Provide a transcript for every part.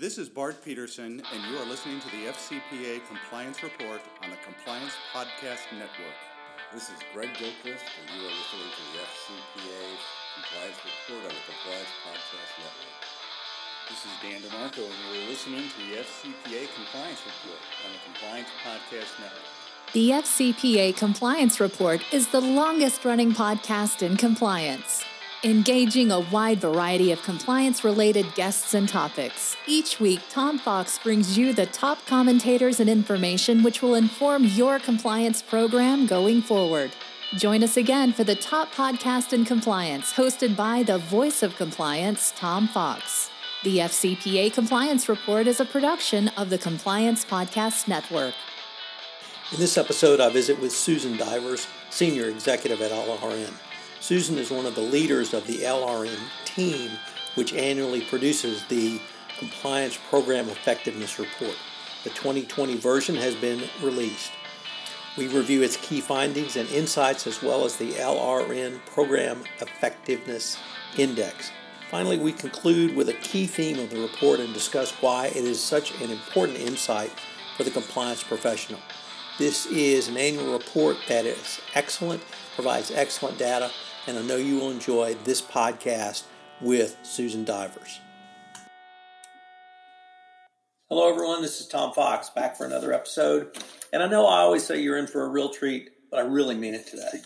This is Bart Peterson, and you are listening to the FCPA Compliance Report on the Compliance Podcast Network. This is Greg Gilchrist, and you are listening to the FCPA Compliance Report on the Compliance Podcast Network. This is Dan DeMarco, and you are listening to the FCPA Compliance Report on the Compliance Podcast Network. The FCPA Compliance Report is the longest running podcast in compliance, engaging a wide variety of compliance related guests and topics. Each week, Tom Fox brings you the top commentators and information which will inform your compliance program going forward. Join us again for the top podcast in compliance, hosted by the voice of compliance, Tom Fox. The FCPA Compliance Report is a production of the Compliance Podcast Network. In this episode, I visit with Susan Divers, Senior Executive at LRN. Susan is one of the leaders of the LRN team, which annually produces the Compliance Program Effectiveness Report. The 2020 version has been released. We review its key findings and insights as well as the LRN Program Effectiveness Index. Finally, we conclude with a key theme of the report and discuss why it is such an important insight for the compliance professional. This is an annual report that is excellent, provides excellent data, and I know you will enjoy this podcast with Susan Divers. Hello, everyone. This is Tom Fox back for another episode. And I know I always say you're in for a real treat, but I really mean it today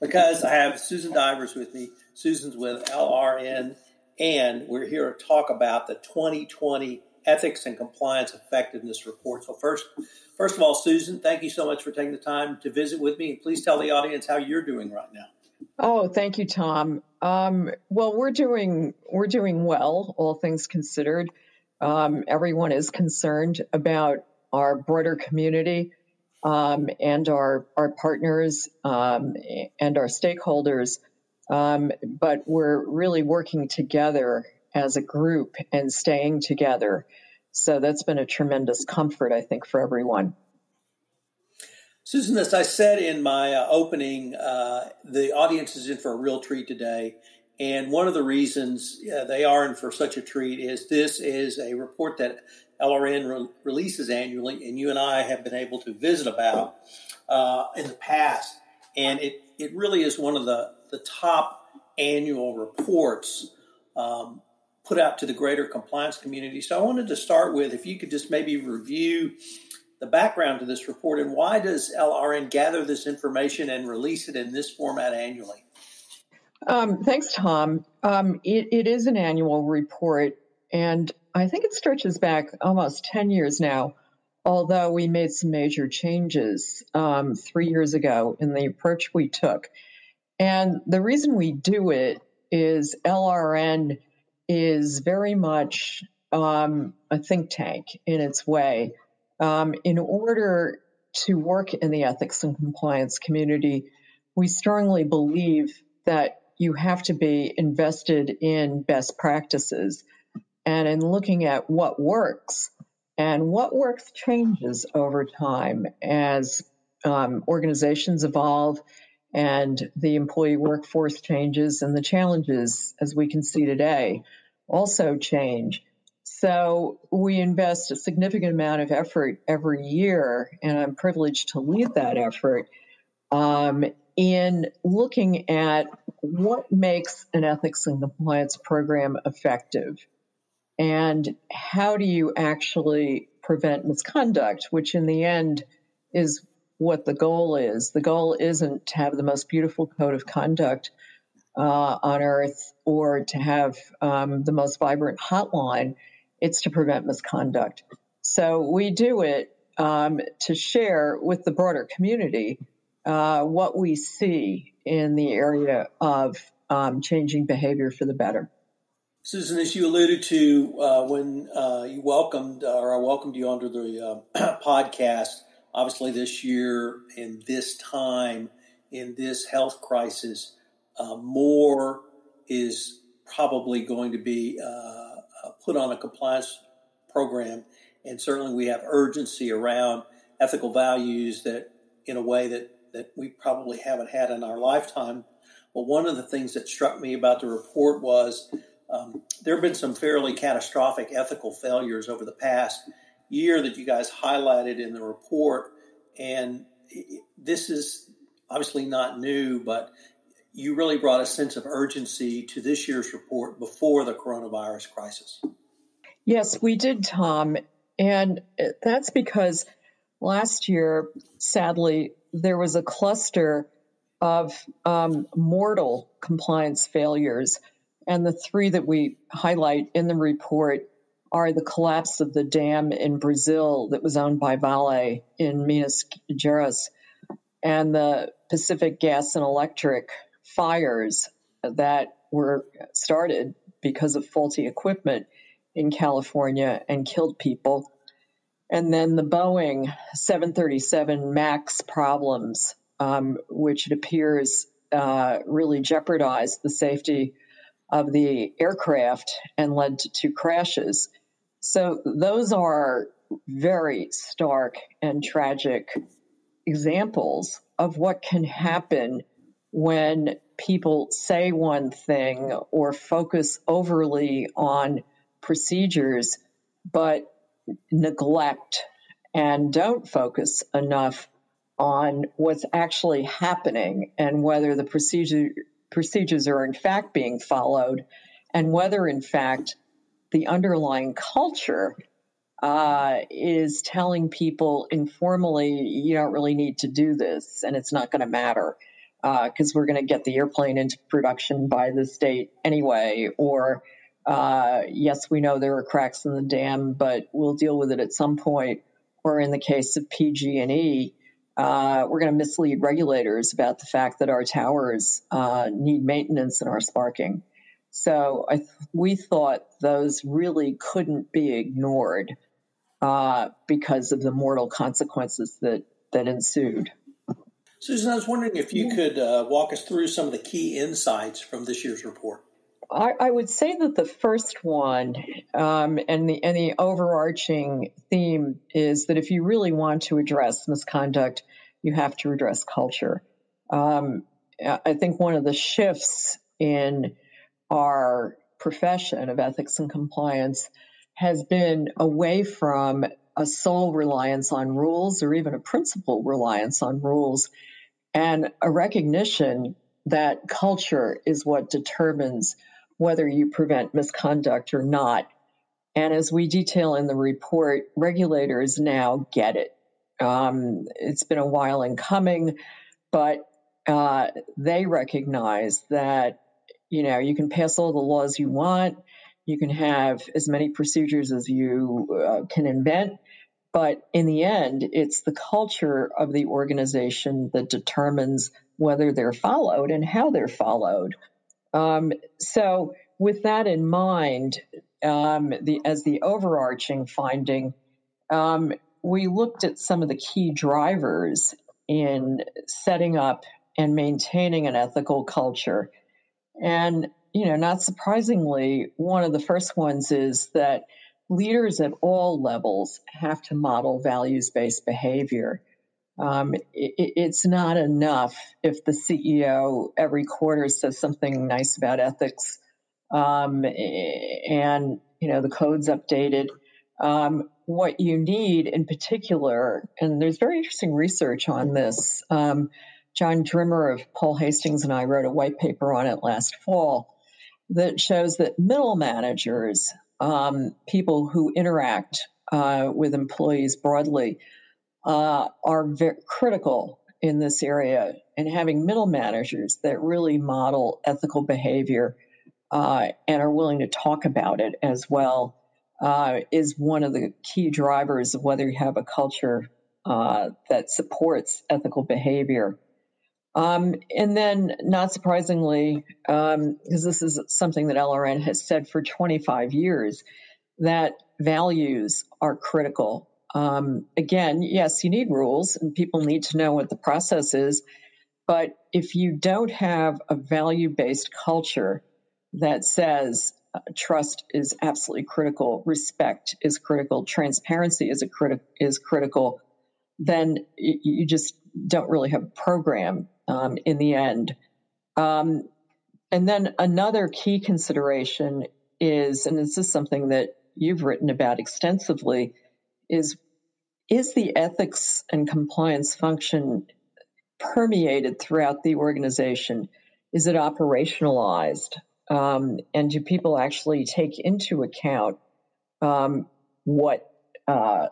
because I have Susan Divers with me. Susan's with LRN, and we're here to talk about the 2020 Ethics and Compliance Effectiveness Report. So, first, first of all, Susan, thank you so much for taking the time to visit with me. And please tell the audience how you're doing right now. Oh, thank you, Tom. Um, well, we're doing we're doing well, all things considered. Um, everyone is concerned about our broader community um, and our our partners um, and our stakeholders, um, but we're really working together as a group and staying together. So that's been a tremendous comfort, I think, for everyone. Susan, as I said in my uh, opening, uh, the audience is in for a real treat today. And one of the reasons uh, they are in for such a treat is this is a report that LRN re- releases annually, and you and I have been able to visit about uh, in the past. And it, it really is one of the, the top annual reports um, put out to the greater compliance community. So I wanted to start with if you could just maybe review the background to this report and why does LRN gather this information and release it in this format annually? Um, thanks, Tom. Um, it, it is an annual report, and I think it stretches back almost 10 years now, although we made some major changes um, three years ago in the approach we took. And the reason we do it is LRN is very much um, a think tank in its way. Um, in order to work in the ethics and compliance community, we strongly believe that you have to be invested in best practices and in looking at what works. And what works changes over time as um, organizations evolve and the employee workforce changes and the challenges, as we can see today, also change. So we invest a significant amount of effort every year, and I'm privileged to lead that effort um, in looking at what makes an ethics and compliance program effective and how do you actually prevent misconduct, which in the end is what the goal is. The goal isn't to have the most beautiful code of conduct uh, on earth or to have um, the most vibrant hotline it's to prevent misconduct. So we do it um, to share with the broader community uh, what we see in the area of um, changing behavior for the better. Susan, as you alluded to uh, when uh, you welcomed or I welcomed you onto the uh, podcast, obviously this year in this time in this health crisis, uh, more is probably going to be uh, put on a compliance program, and certainly we have urgency around ethical values that, in a way that that we probably haven't had in our lifetime. But one of the things that struck me about the report was um, there have been some fairly catastrophic ethical failures over the past year that you guys highlighted in the report. And this is obviously not new, but you really brought a sense of urgency to this year's report before the coronavirus crisis. Yes, we did, Tom. And that's because last year, sadly, there was a cluster of um, mortal compliance failures and the three that we highlight in the report are the collapse of the dam in Brazil that was owned by Vale in Minas Gerais and the Pacific Gas and Electric fires that were started because of faulty equipment in California and killed people. And then the Boeing 737 MAX problems, um, which it appears uh, really jeopardized the safety of the aircraft and led to two crashes. So those are very stark and tragic examples of what can happen when people say one thing or focus overly on procedures, but neglect and don't focus enough on what's actually happening and whether the procedure procedures are in fact being followed and whether in fact the underlying culture uh, is telling people informally, you don't really need to do this and it's not going to matter because uh, we're going to get the airplane into production by this date anyway. Or, uh, yes, we know there are cracks in the dam, but we'll deal with it at some point. Or in the case of PG&E, uh, we're going to mislead regulators about the fact that our towers uh, need maintenance and are sparking. So th- we thought those really couldn't be ignored uh, because of the mortal consequences that, that ensued. Susan, I was wondering if you could uh, walk us through some of the key insights from this year's report. I, I would say that the first one um, and the and the overarching theme is that if you really want to address misconduct, you have to address culture. Um, I think one of the shifts in our profession of ethics and compliance has been away from a sole reliance on rules or even a principal reliance on rules and a recognition that culture is what determines whether you prevent misconduct or not. And as we detail in the report, regulators now get it. Um, it's been a while in coming, but uh, they recognize that you know you can pass all the laws you want, you can have as many procedures as you uh, can invent, but in the end, it's the culture of the organization that determines whether they're followed and how they're followed. Um, so, with that in mind, um, the, as the overarching finding, um, we looked at some of the key drivers in setting up and maintaining an ethical culture. And, you know, not surprisingly, one of the first ones is that leaders at all levels have to model values based behavior. Um, it, it's not enough if the CEO every quarter says something nice about ethics um, and you know the code's updated. Um, what you need in particular, and there's very interesting research on this. Um, John Drimmer of Paul Hastings and I wrote a white paper on it last fall that shows that middle managers, um, people who interact uh, with employees broadly, uh, are very critical in this area. And having middle managers that really model ethical behavior uh, and are willing to talk about it as well uh, is one of the key drivers of whether you have a culture uh, that supports ethical behavior. Um, and then, not surprisingly, because um, this is something that LRN has said for 25 years, that values are critical. Um, again, yes, you need rules and people need to know what the process is. But if you don't have a value based culture that says uh, trust is absolutely critical, respect is critical, transparency is, a criti- is critical, then you just don't really have a program um, in the end. Um, and then another key consideration is, and this is something that you've written about extensively, is is the ethics and compliance function permeated throughout the organization? Is it operationalized? Um, and do people actually take into account um, what uh,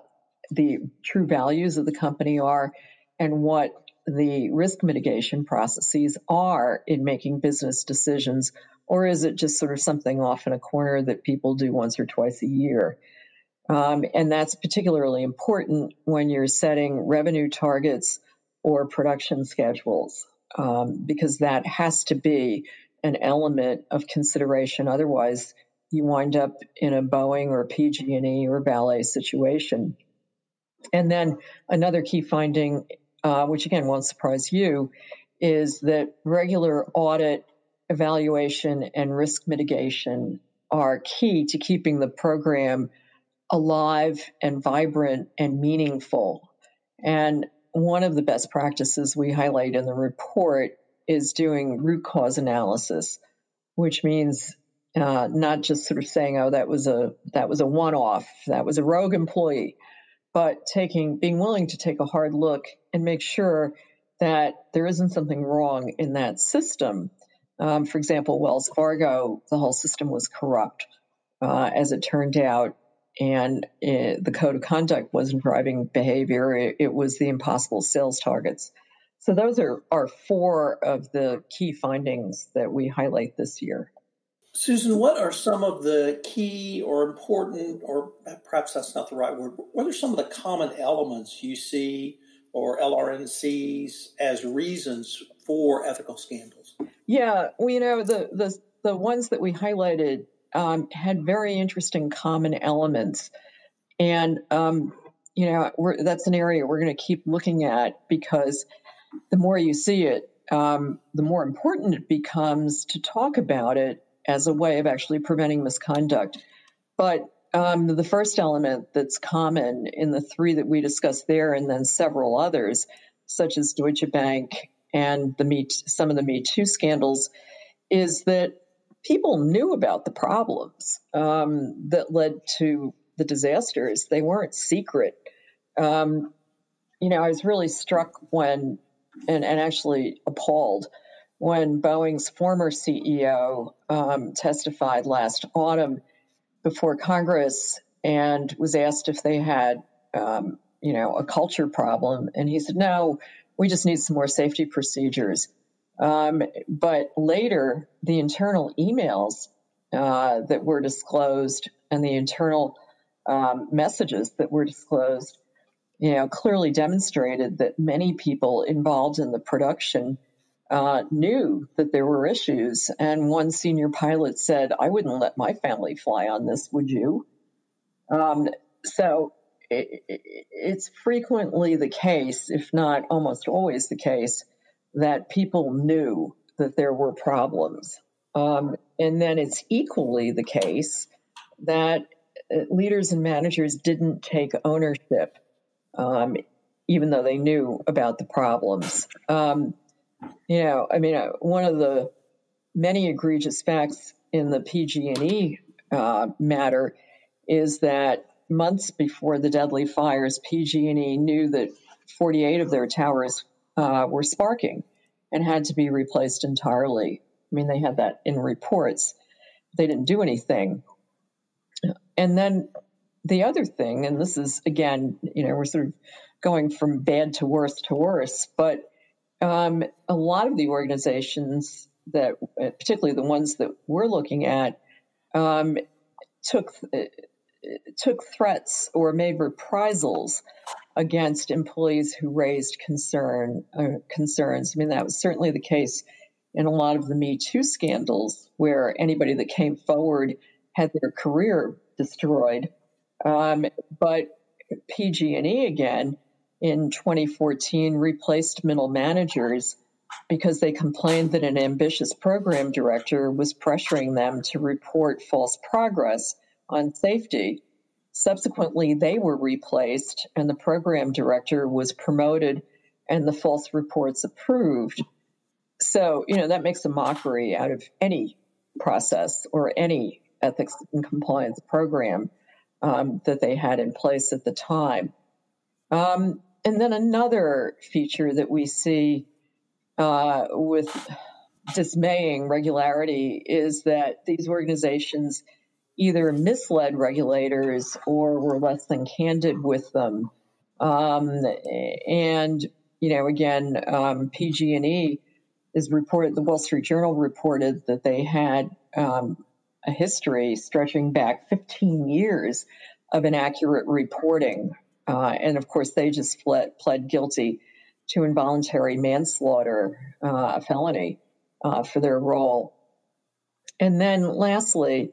the true values of the company are and what the risk mitigation processes are in making business decisions, or is it just sort of something off in a corner that people do once or twice a year? Um, and that's particularly important when you're setting revenue targets or production schedules, um, because that has to be an element of consideration. Otherwise, you wind up in a Boeing or PG&E or Vale situation. And then another key finding uh, which again won't surprise you, is that regular audit, evaluation, and risk mitigation are key to keeping the program alive and vibrant and meaningful. And one of the best practices we highlight in the report is doing root cause analysis, which means uh, not just sort of saying, "Oh, that was a that was a one-off, that was a rogue employee," but taking being willing to take a hard look and make sure that there isn't something wrong in that system. Um, for example, Wells Fargo, the whole system was corrupt, uh, as it turned out, and it, the code of conduct wasn't driving behavior. It, it, was the impossible sales targets. So those are, are four of the key findings that we highlight this year. Susan, what are some of the key or important, or perhaps that's not the right word, what are some of the common elements you see or LRN sees as reasons for ethical scandals? Yeah, well, you know, the, the, the ones that we highlighted um, had very interesting common elements. And, um, you know, that's an area we're going to keep looking at because the more you see it, um, the more important it becomes to talk about it as a way of actually preventing misconduct. But um, the first element that's common in the three that we discussed there, and then several others, such as Deutsche Bank and the Me, some of the Me Too scandals, is that people knew about the problems um, that led to the disasters. They weren't secret. Um, you know, I was really struck when, and, and actually appalled when Boeing's former CEO um, testified last autumn before Congress and was asked if they had, um, you know, a culture problem, and he said, "No, we just need some more safety procedures." Um, but later, the internal emails uh, that were disclosed and the internal um, messages that were disclosed, you know, clearly demonstrated that many people involved in the production uh, knew that there were issues. And one senior pilot said, I wouldn't let my family fly on this, would you? Um, so it, it, it's frequently the case, if not almost always the case, that people knew that there were problems. Um, and then it's equally the case that uh, leaders and managers didn't take ownership, um, even though they knew about the problems. Um, you know, I mean, uh, one of the many egregious facts in the PG&E uh, matter is that months before the deadly fires, PG&E knew that 48 of their towers uh, were sparking and had to be replaced entirely. I mean, they had that in reports. They didn't do anything. And then the other thing, and this is again, you know, we're sort of going from bad to worse to worse, but um, a lot of the organizations that, particularly the ones that we're looking at, um, took took threats or made reprisals against employees who raised concern uh, concerns. I mean, that was certainly the case in a lot of the Me Too scandals, where anybody that came forward had their career destroyed. Um, but PG&E again in 2014 replaced middle managers because they complained that an ambitious program director was pressuring them to report false progress on safety. Subsequently, they were replaced and the program director was promoted and the false reports approved. So, you know, that makes a mockery out of any process or any ethics and compliance program um, that they had in place at the time. Um, and then another feature that we see uh, with dismaying regularity is that these organizations either misled regulators or were less than candid with them. Um, and you know, again, um, PG&E is reported. The Wall Street Journal reported that they had um, a history stretching back 15 years of inaccurate reporting, uh, and of course, they just fled, pled guilty to involuntary manslaughter, uh, a felony, uh, for their role. And then, lastly,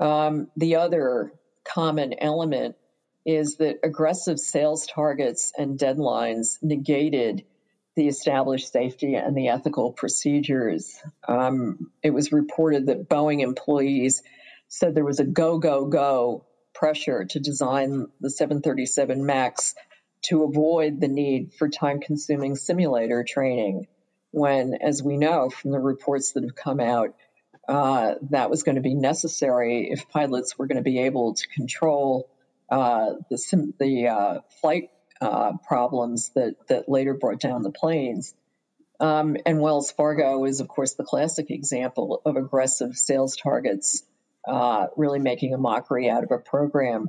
um, the other common element is that aggressive sales targets and deadlines negated the established safety and the ethical procedures. Um, it was reported that Boeing employees said there was a go, go, go pressure to design the 737 MAX to avoid the need for time consuming simulator training. When, as we know from the reports that have come out, uh, that was going to be necessary if pilots were going to be able to control uh, the, sim- the uh, flight uh, problems that, that later brought down the planes. Um, and Wells Fargo is, of course, the classic example of aggressive sales targets uh, really making a mockery out of a program.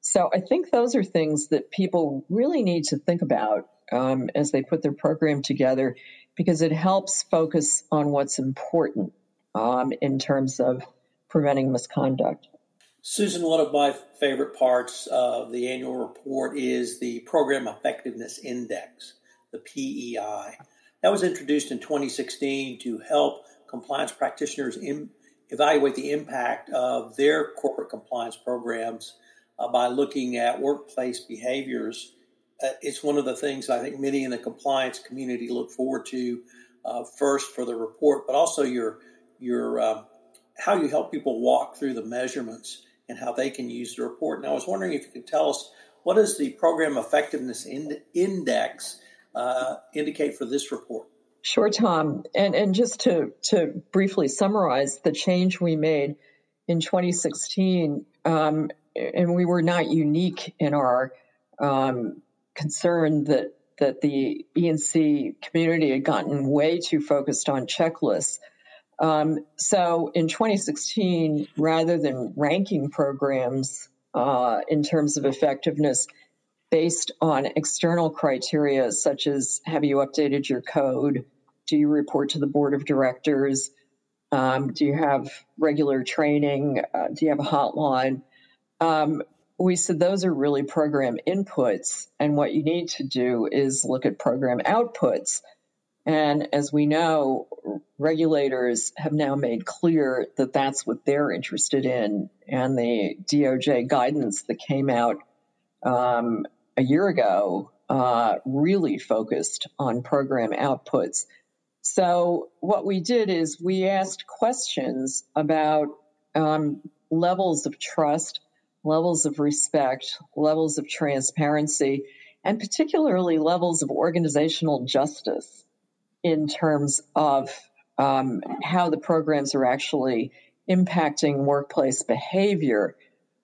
So I think those are things that people really need to think about um, as they put their program together because it helps focus on what's important um, in terms of preventing misconduct. Susan, one of my favorite parts of the annual report is the Program Effectiveness Index, the PEI. That was introduced in 2016 to help compliance practitioners in, evaluate the impact of their corporate compliance programs uh, by looking at workplace behaviors. Uh, it's one of the things I think many in the compliance community look forward to uh, first for the report, but also your your um, how you help people walk through the measurements and how they can use the report. And I was wondering if you could tell us what does the program effectiveness index uh, indicate for this report? Sure, Tom. And and just to to briefly summarize the change we made in 2016, um, and we were not unique in our um, concern that that the E&C community had gotten way too focused on checklists. Um, so in 2016, rather than ranking programs uh, in terms of effectiveness based on external criteria such as have you updated your code, do you report to the board of directors? Um, do you have regular training? Uh, do you have a hotline? Um, we said those are really program inputs, and what you need to do is look at program outputs. And as we know, regulators have now made clear that that's what they're interested in. And the DOJ guidance that came out um, a year ago uh, really focused on program outputs. So what we did is we asked questions about um, levels of trust, levels of respect, levels of transparency, and particularly levels of organizational justice in terms of um, how the programs are actually impacting workplace behavior.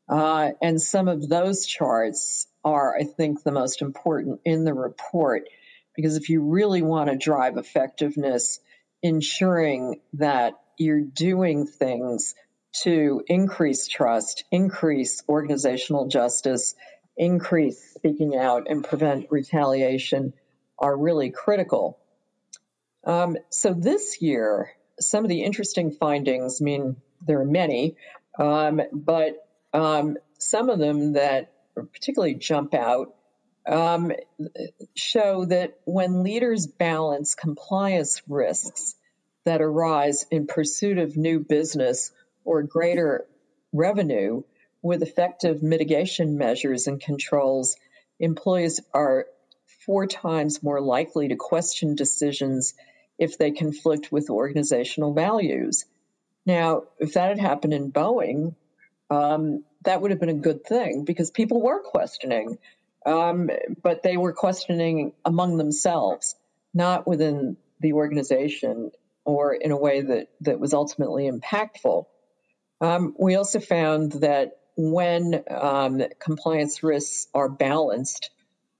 Uh, and some of those charts are, I think, the most important in the report because if you really want to drive effectiveness, ensuring that you're doing things to increase trust, increase organizational justice, increase speaking out, and prevent retaliation are really critical. Um, so this year, some of the interesting findings, I mean, there are many, um, but um, some of them that particularly jump out um, show that when leaders balance compliance risks that arise in pursuit of new business or greater revenue with effective mitigation measures and controls, employees are four times more likely to question decisions if they conflict with organizational values. Now, if that had happened in Boeing, um, that would have been a good thing because people were questioning, um, but they were questioning among themselves, not within the organization or in a way that, that was ultimately impactful. Um, we also found that when um, compliance risks are balanced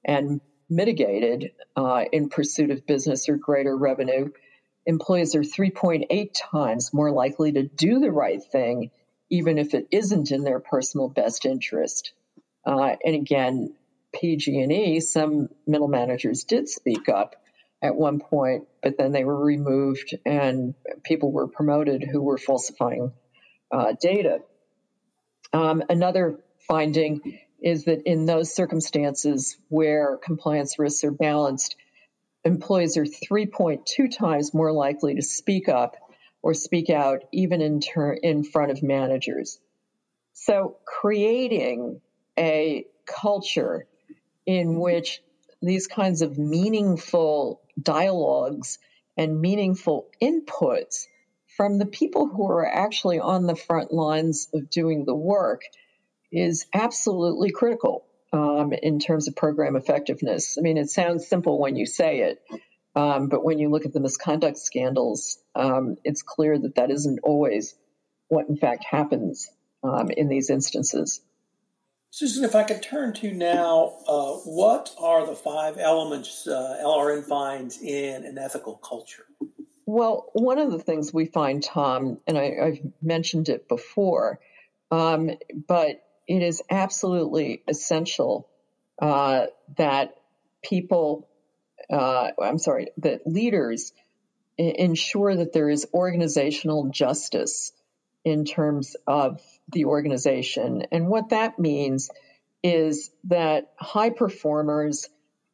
and mitigated uh, in pursuit of business or greater revenue, employees are 3.8 times more likely to do the right thing, even if it isn't in their personal best interest. Uh, and again, PG&E, some middle managers did speak up at one point, but then they were removed and people were promoted who were falsifying uh, data. Um, another finding is that in those circumstances where compliance risks are balanced, employees are 3.2 times more likely to speak up or speak out even in, in front of managers. So, creating a culture in which these kinds of meaningful dialogues and meaningful inputs from the people who are actually on the front lines of doing the work is absolutely critical um, in terms of program effectiveness. I mean, it sounds simple when you say it, um, but when you look at the misconduct scandals, um, it's clear that that isn't always what, in fact, happens um, in these instances. Susan, if I could turn to now, uh, what are the five elements uh, LRN finds in an ethical culture? Well, one of the things we find, Tom, and I, have mentioned it before, um, but it is absolutely essential uh, that people, uh, I'm sorry, that leaders ensure that there is organizational justice in terms of the organization. And what that means is that high performers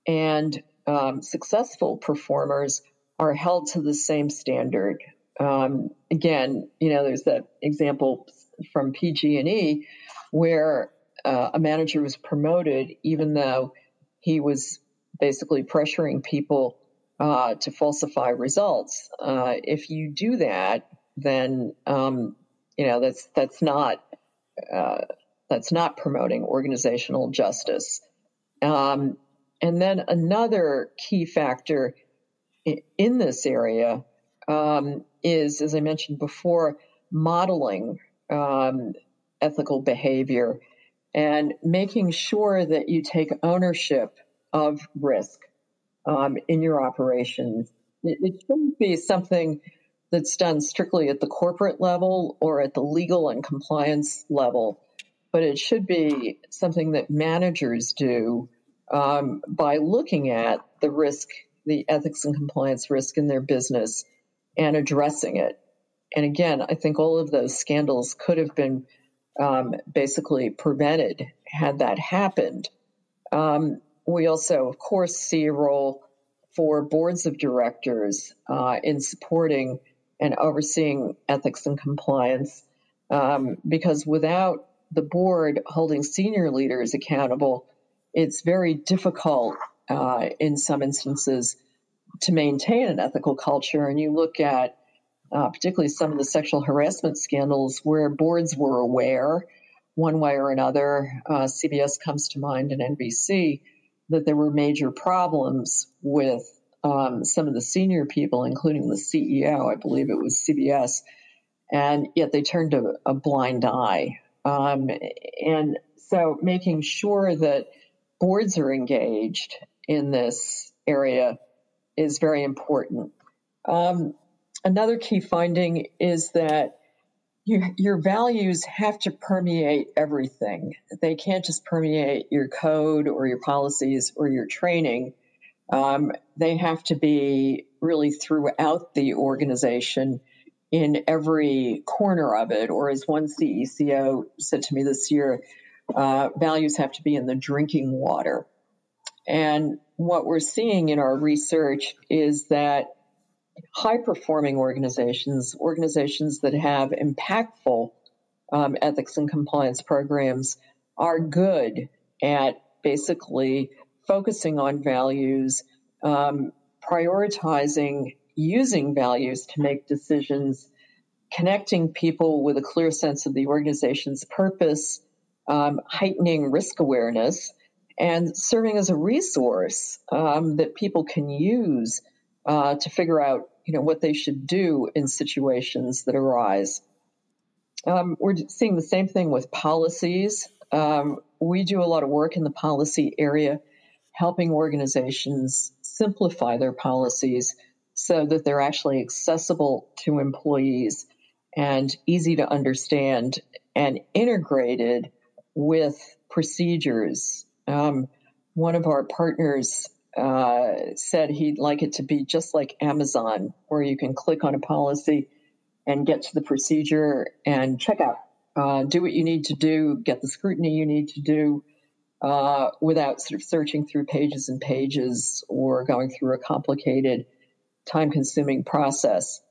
and um, successful performers are held to the same standard. Um, again, you know, there's that example from PG&E where uh, a manager was promoted even though he was basically pressuring people uh, to falsify results. Uh, if you do that, then um, you know that's that's not uh, that's not promoting organizational justice. Um, and then another key factor in this area um, is, as I mentioned before, modeling um, ethical behavior and making sure that you take ownership of risk um, in your operations. It, it shouldn't be something that's done strictly at the corporate level or at the legal and compliance level, but it should be something that managers do um, by looking at the risk the ethics and compliance risk in their business and addressing it. And again, I think all of those scandals could have been um, basically prevented had that happened. Um, we also, of course, see a role for boards of directors uh, in supporting and overseeing ethics and compliance um, because without the board holding senior leaders accountable, it's very difficult uh, in some instances to maintain an ethical culture. And you look at uh, particularly some of the sexual harassment scandals where boards were aware, one way or another. Uh, CBS comes to mind and NBC that there were major problems with um, some of the senior people, including the CEO, I believe it was CBS, and yet they turned a, a blind eye. Um, and so making sure that boards are engaged in this area is very important. Um, another key finding is that you, your values have to permeate everything. They can't just permeate your code or your policies or your training. Um, they have to be really throughout the organization in every corner of it. Or as one CECO said to me this year, uh, values have to be in the drinking water and what we're seeing in our research is that high performing organizations, organizations that have impactful um, ethics and compliance programs, are good at basically focusing on values, um, prioritizing using values to make decisions, connecting people with a clear sense of the organization's purpose, um, heightening risk awareness, and serving as a resource um, that people can use uh, to figure out, you know, what they should do in situations that arise. Um, we're seeing the same thing with policies. Um, we do a lot of work in the policy area, helping organizations simplify their policies so that they're actually accessible to employees and easy to understand and integrated with procedures. Um, one of our partners uh, said he'd like it to be just like Amazon, where you can click on a policy and get to the procedure and check out, uh, do what you need to do, get the scrutiny you need to do. Uh, without sort of searching through pages and pages or going through a complicated time consuming process.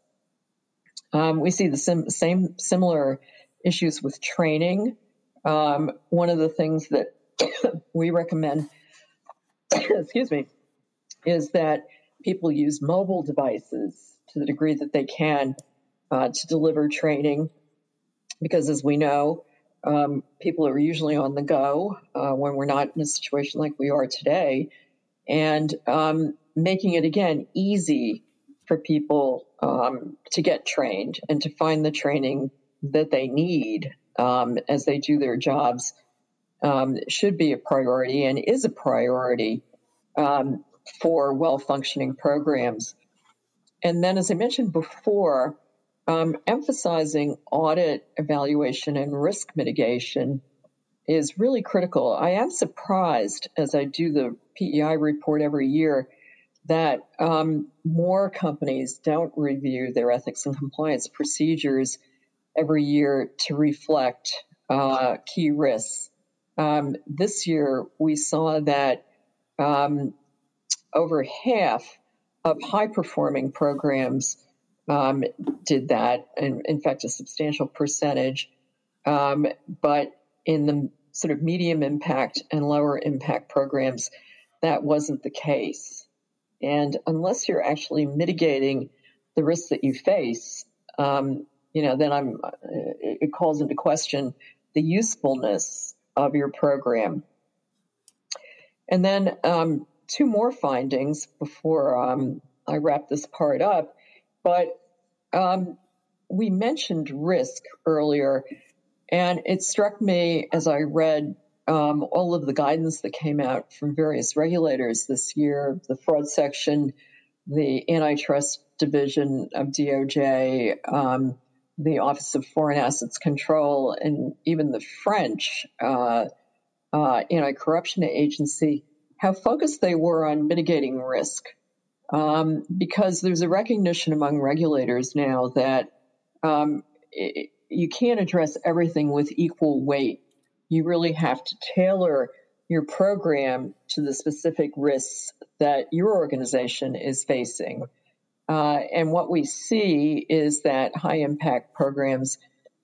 Um, we see the sim- same similar issues with training. Um, one of the things that we recommend, excuse me, is that people use mobile devices to the degree that they can uh, to deliver training, because as we know, um, people are usually on the go uh, when we're not in a situation like we are today, and um, making it again easy for people um, to get trained and to find the training that they need um, as they do their jobs um, should be a priority and is a priority um, for well functioning programs. And then, as I mentioned before, um, emphasizing audit evaluation and risk mitigation is really critical. I am surprised as I do the PEI report every year that um, more companies don't review their ethics and compliance procedures every year to reflect uh, key risks. Um, this year, we saw that um, over half of high performing programs um, did that, and in fact, a substantial percentage. Um, but in the sort of medium impact and lower impact programs, that wasn't the case. And unless you're actually mitigating the risks that you face, um, you know, then I'm, uh, it calls into question the usefulness of your program. And then um, two more findings before um, I wrap this part up. But um, we mentioned risk earlier, and it struck me as I read um, all of the guidance that came out from various regulators this year, the fraud section, the antitrust division of DOJ, um, the Office of Foreign Assets Control, and even the French uh, uh, anti corruption agency, how focused they were on mitigating risk. Um, because there's a recognition among regulators now that um, it, you can't address everything with equal weight you really have to tailor your program to the specific risks that your organization is facing. Uh, and what we see is that high impact programs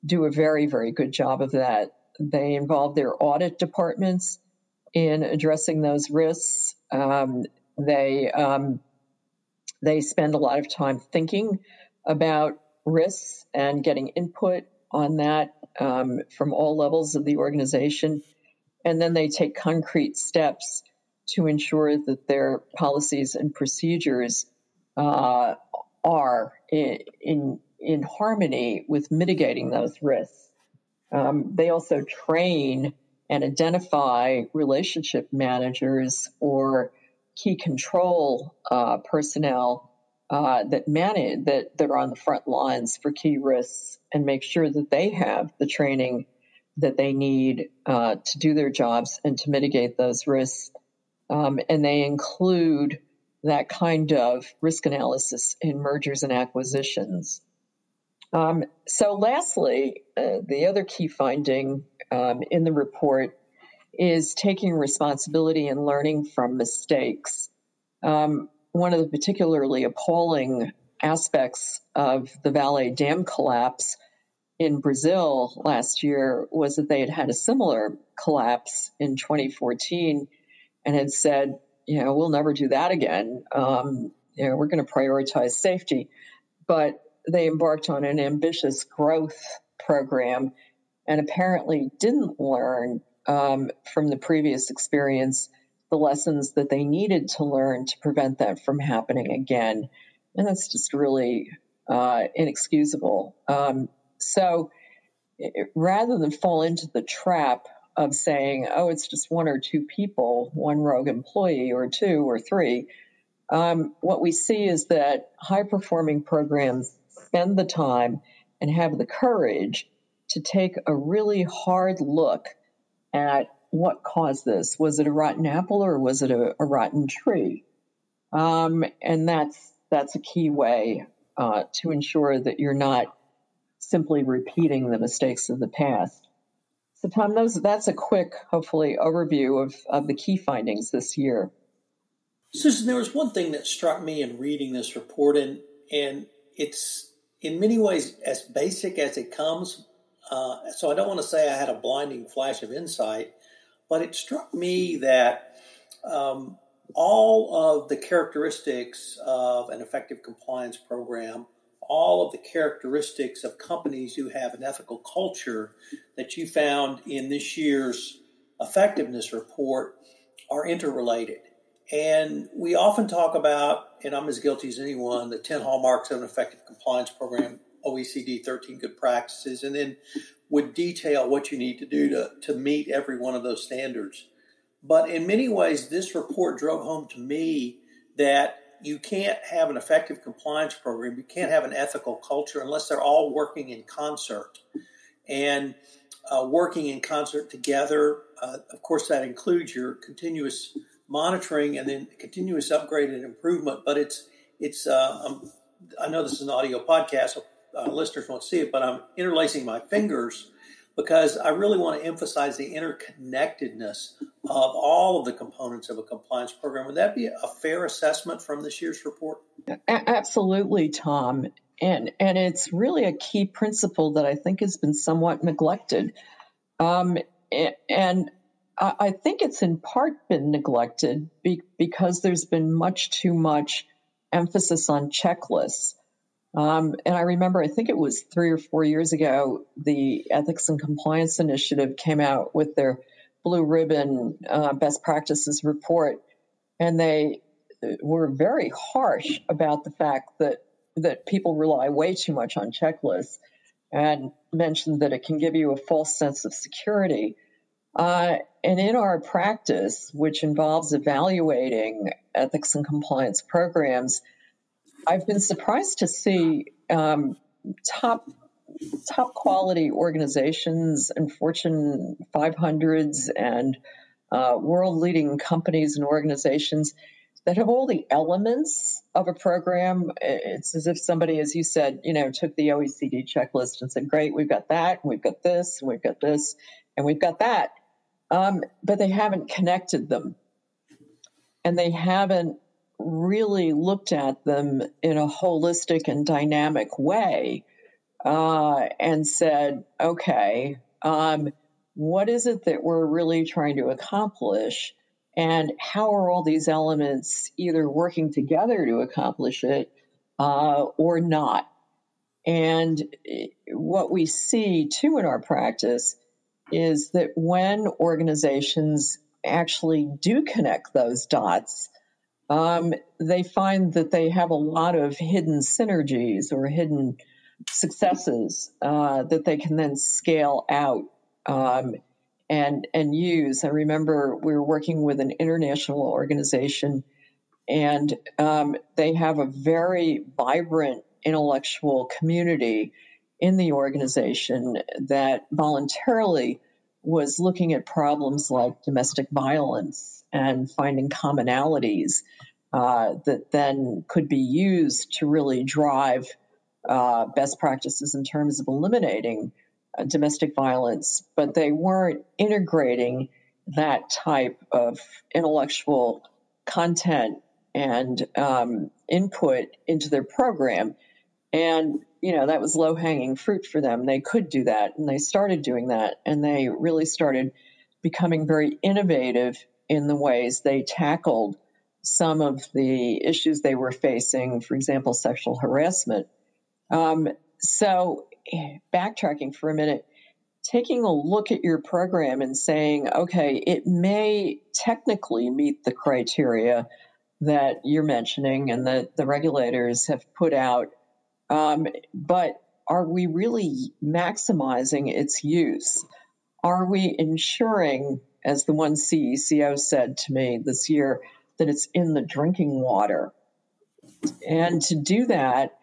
do a very, very good job of that. They involve their audit departments in addressing those risks. Um, they um, they spend a lot of time thinking about risks and getting input on that um, from all levels of the organization. And then they take concrete steps to ensure that their policies and procedures uh, are in, in, in, harmony with mitigating those risks. Um, they also train and identify relationship managers or key control uh, personnel uh, that manage that, that are on the front lines for key risks and make sure that they have the training that they need uh, to do their jobs and to mitigate those risks. Um, and they include that kind of risk analysis in mergers and acquisitions. Um, so, lastly, uh, the other key finding um, in the report is taking responsibility and learning from mistakes. Um, one of the particularly appalling aspects of the Vale Dam collapse in Brazil last year was that they had had a similar collapse in 2014 and had said, you know, we'll never do that again. Um, you know, we're going to prioritize safety. But they embarked on an ambitious growth program and apparently didn't learn um, from the previous experience the lessons that they needed to learn to prevent that from happening again. And that's just really uh, inexcusable. Um, so it, rather than fall into the trap of saying, oh, it's just one or two people, one rogue employee, or two or three, um, what we see is that high performing programs spend the time and have the courage to take a really hard look at what caused this. Was it a rotten apple or was it a, a rotten tree? Um, and that's that's a key way uh, to ensure that you're not simply repeating the mistakes of the past. So, Tom, those, that's a quick, hopefully, overview of, of the key findings this year. Susan, there was one thing that struck me in reading this report, and, and it's in many ways as basic as it comes. Uh, so, I don't want to say I had a blinding flash of insight, but it struck me that um, all of the characteristics of an effective compliance program all of the characteristics of companies who have an ethical culture that you found in this year's effectiveness report are interrelated. And we often talk about, and I'm as guilty as anyone, the 10 hallmarks of an effective compliance program, OECD 13 good practices, and then would detail what you need to do to, to meet every one of those standards. But in many ways, this report drove home to me that you can't have an effective compliance program, you can't have an ethical culture unless they're all working in concert. And uh, working in concert together, uh, of course, that includes your continuous monitoring and then continuous upgrade and improvement. But it's it's uh, um, I know this is an audio podcast, so uh, listeners won't see it, but I'm interlacing my fingers because I really want to emphasize the interconnectedness of all of the components of a compliance program. Would that be a fair assessment from this year's report? Absolutely, Tom. And, and it's really a key principle that I think has been somewhat neglected. Um, and I think it's in part been neglected because there's been much too much emphasis on checklists. Um, and I remember, I think it was three or four years ago, the Ethics and Compliance Initiative came out with their blue ribbon uh, best practices report, and they uh, were very harsh about the fact that that people rely way too much on checklists, and mentioned that it can give you a false sense of security. Uh, and in our practice, which involves evaluating ethics and compliance programs, I've been surprised to see um, top top quality organizations and Fortune 500s and uh, world leading companies and organizations that have all the elements of a program. It's as if somebody, as you said, you know, took the OECD checklist and said, "Great, we've got that, and we've got this, and we've got this, and we've got that," um, but they haven't connected them, and they haven't really looked at them in a holistic and dynamic way uh, and said, okay, um, what is it that we're really trying to accomplish? And how are all these elements either working together to accomplish it uh, or not? And what we see too in our practice is that when organizations actually do connect those dots, um, they find that they have a lot of hidden synergies or hidden successes uh, that they can then scale out um, and and use. I remember we were working with an international organization, and um, they have a very vibrant intellectual community in the organization that voluntarily was looking at problems like domestic violence and finding commonalities uh, that then could be used to really drive uh, best practices in terms of eliminating uh, domestic violence, but they weren't integrating that type of intellectual content and um, input into their program. And, you know, that was low hanging fruit for them. They could do that. And they started doing that. And they really started becoming very innovative in the ways they tackled some of the issues they were facing, for example, sexual harassment. Um, so, backtracking for a minute, taking a look at your program and saying, okay, it may technically meet the criteria that you're mentioning and that the regulators have put out, um, but are we really maximizing its use? Are we ensuring, as the one CECO said to me this year, that it's in the drinking water? And to do that,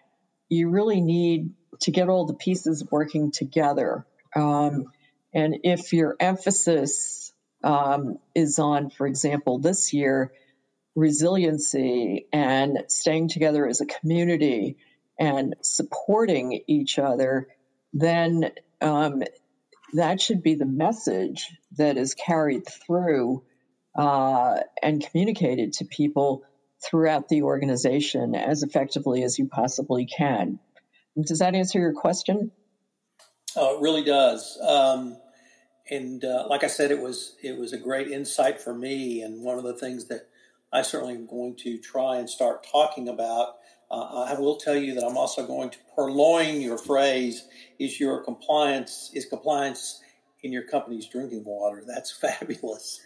you really need to get all the pieces working together. Um, and if your emphasis um, is on, for example, this year, resiliency and staying together as a community and supporting each other, then um, that should be the message that is carried through uh, and communicated to people throughout the organization as effectively as you possibly can. Does that answer your question? Oh, it really does. Um, and uh, like I said, it was it was a great insight for me, and one of the things that I certainly am going to try and start talking about. Uh, I will tell you that I'm also going to purloin your phrase: "Is your compliance is compliance in your company's drinking water?" That's fabulous.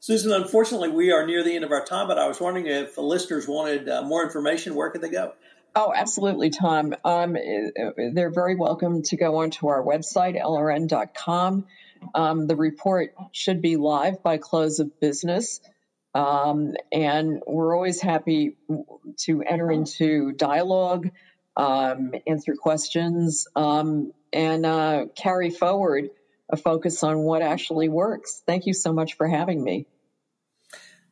Susan, unfortunately, we are near the end of our time, but I was wondering if the listeners wanted uh, more information, where could they go? Oh, absolutely, Tom. Um, they're very welcome to go onto our website, lrn.com. Um, the report should be live by close of business. Um, and we're always happy to enter into dialogue, um, answer questions, um, and uh, carry forward a focus on what actually works. Thank you so much for having me.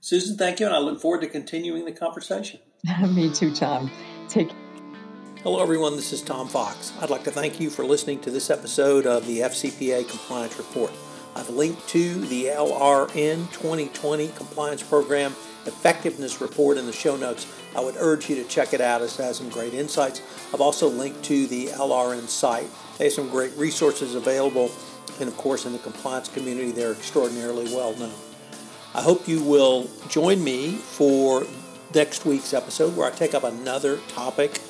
Susan, thank you, and I look forward to continuing the conversation. me too, Tom. Take Hello, everyone. This is Tom Fox. I'd like to thank you for listening to this episode of the FCPA Compliance Report. I've linked to the LRN 2020 Compliance Program Effectiveness Report in the show notes. I would urge you to check it out. It has some great insights. I've also linked to the LRN site. They have some great resources available, and of course, in the compliance community, they're extraordinarily well known. I hope you will join me for next week's episode where I take up another topic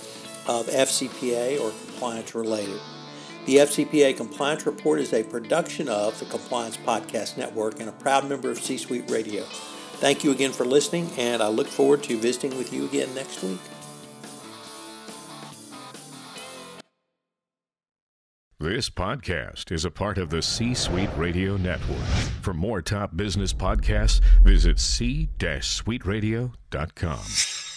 of FCPA or compliance related. The FCPA Compliance Report is a production of the Compliance Podcast Network and a proud member of C Suite Radio. Thank you again for listening, and I look forward to visiting with you again next week. This podcast is a part of the C Suite Radio Network. For more top business podcasts, visit c-suiteradio.com.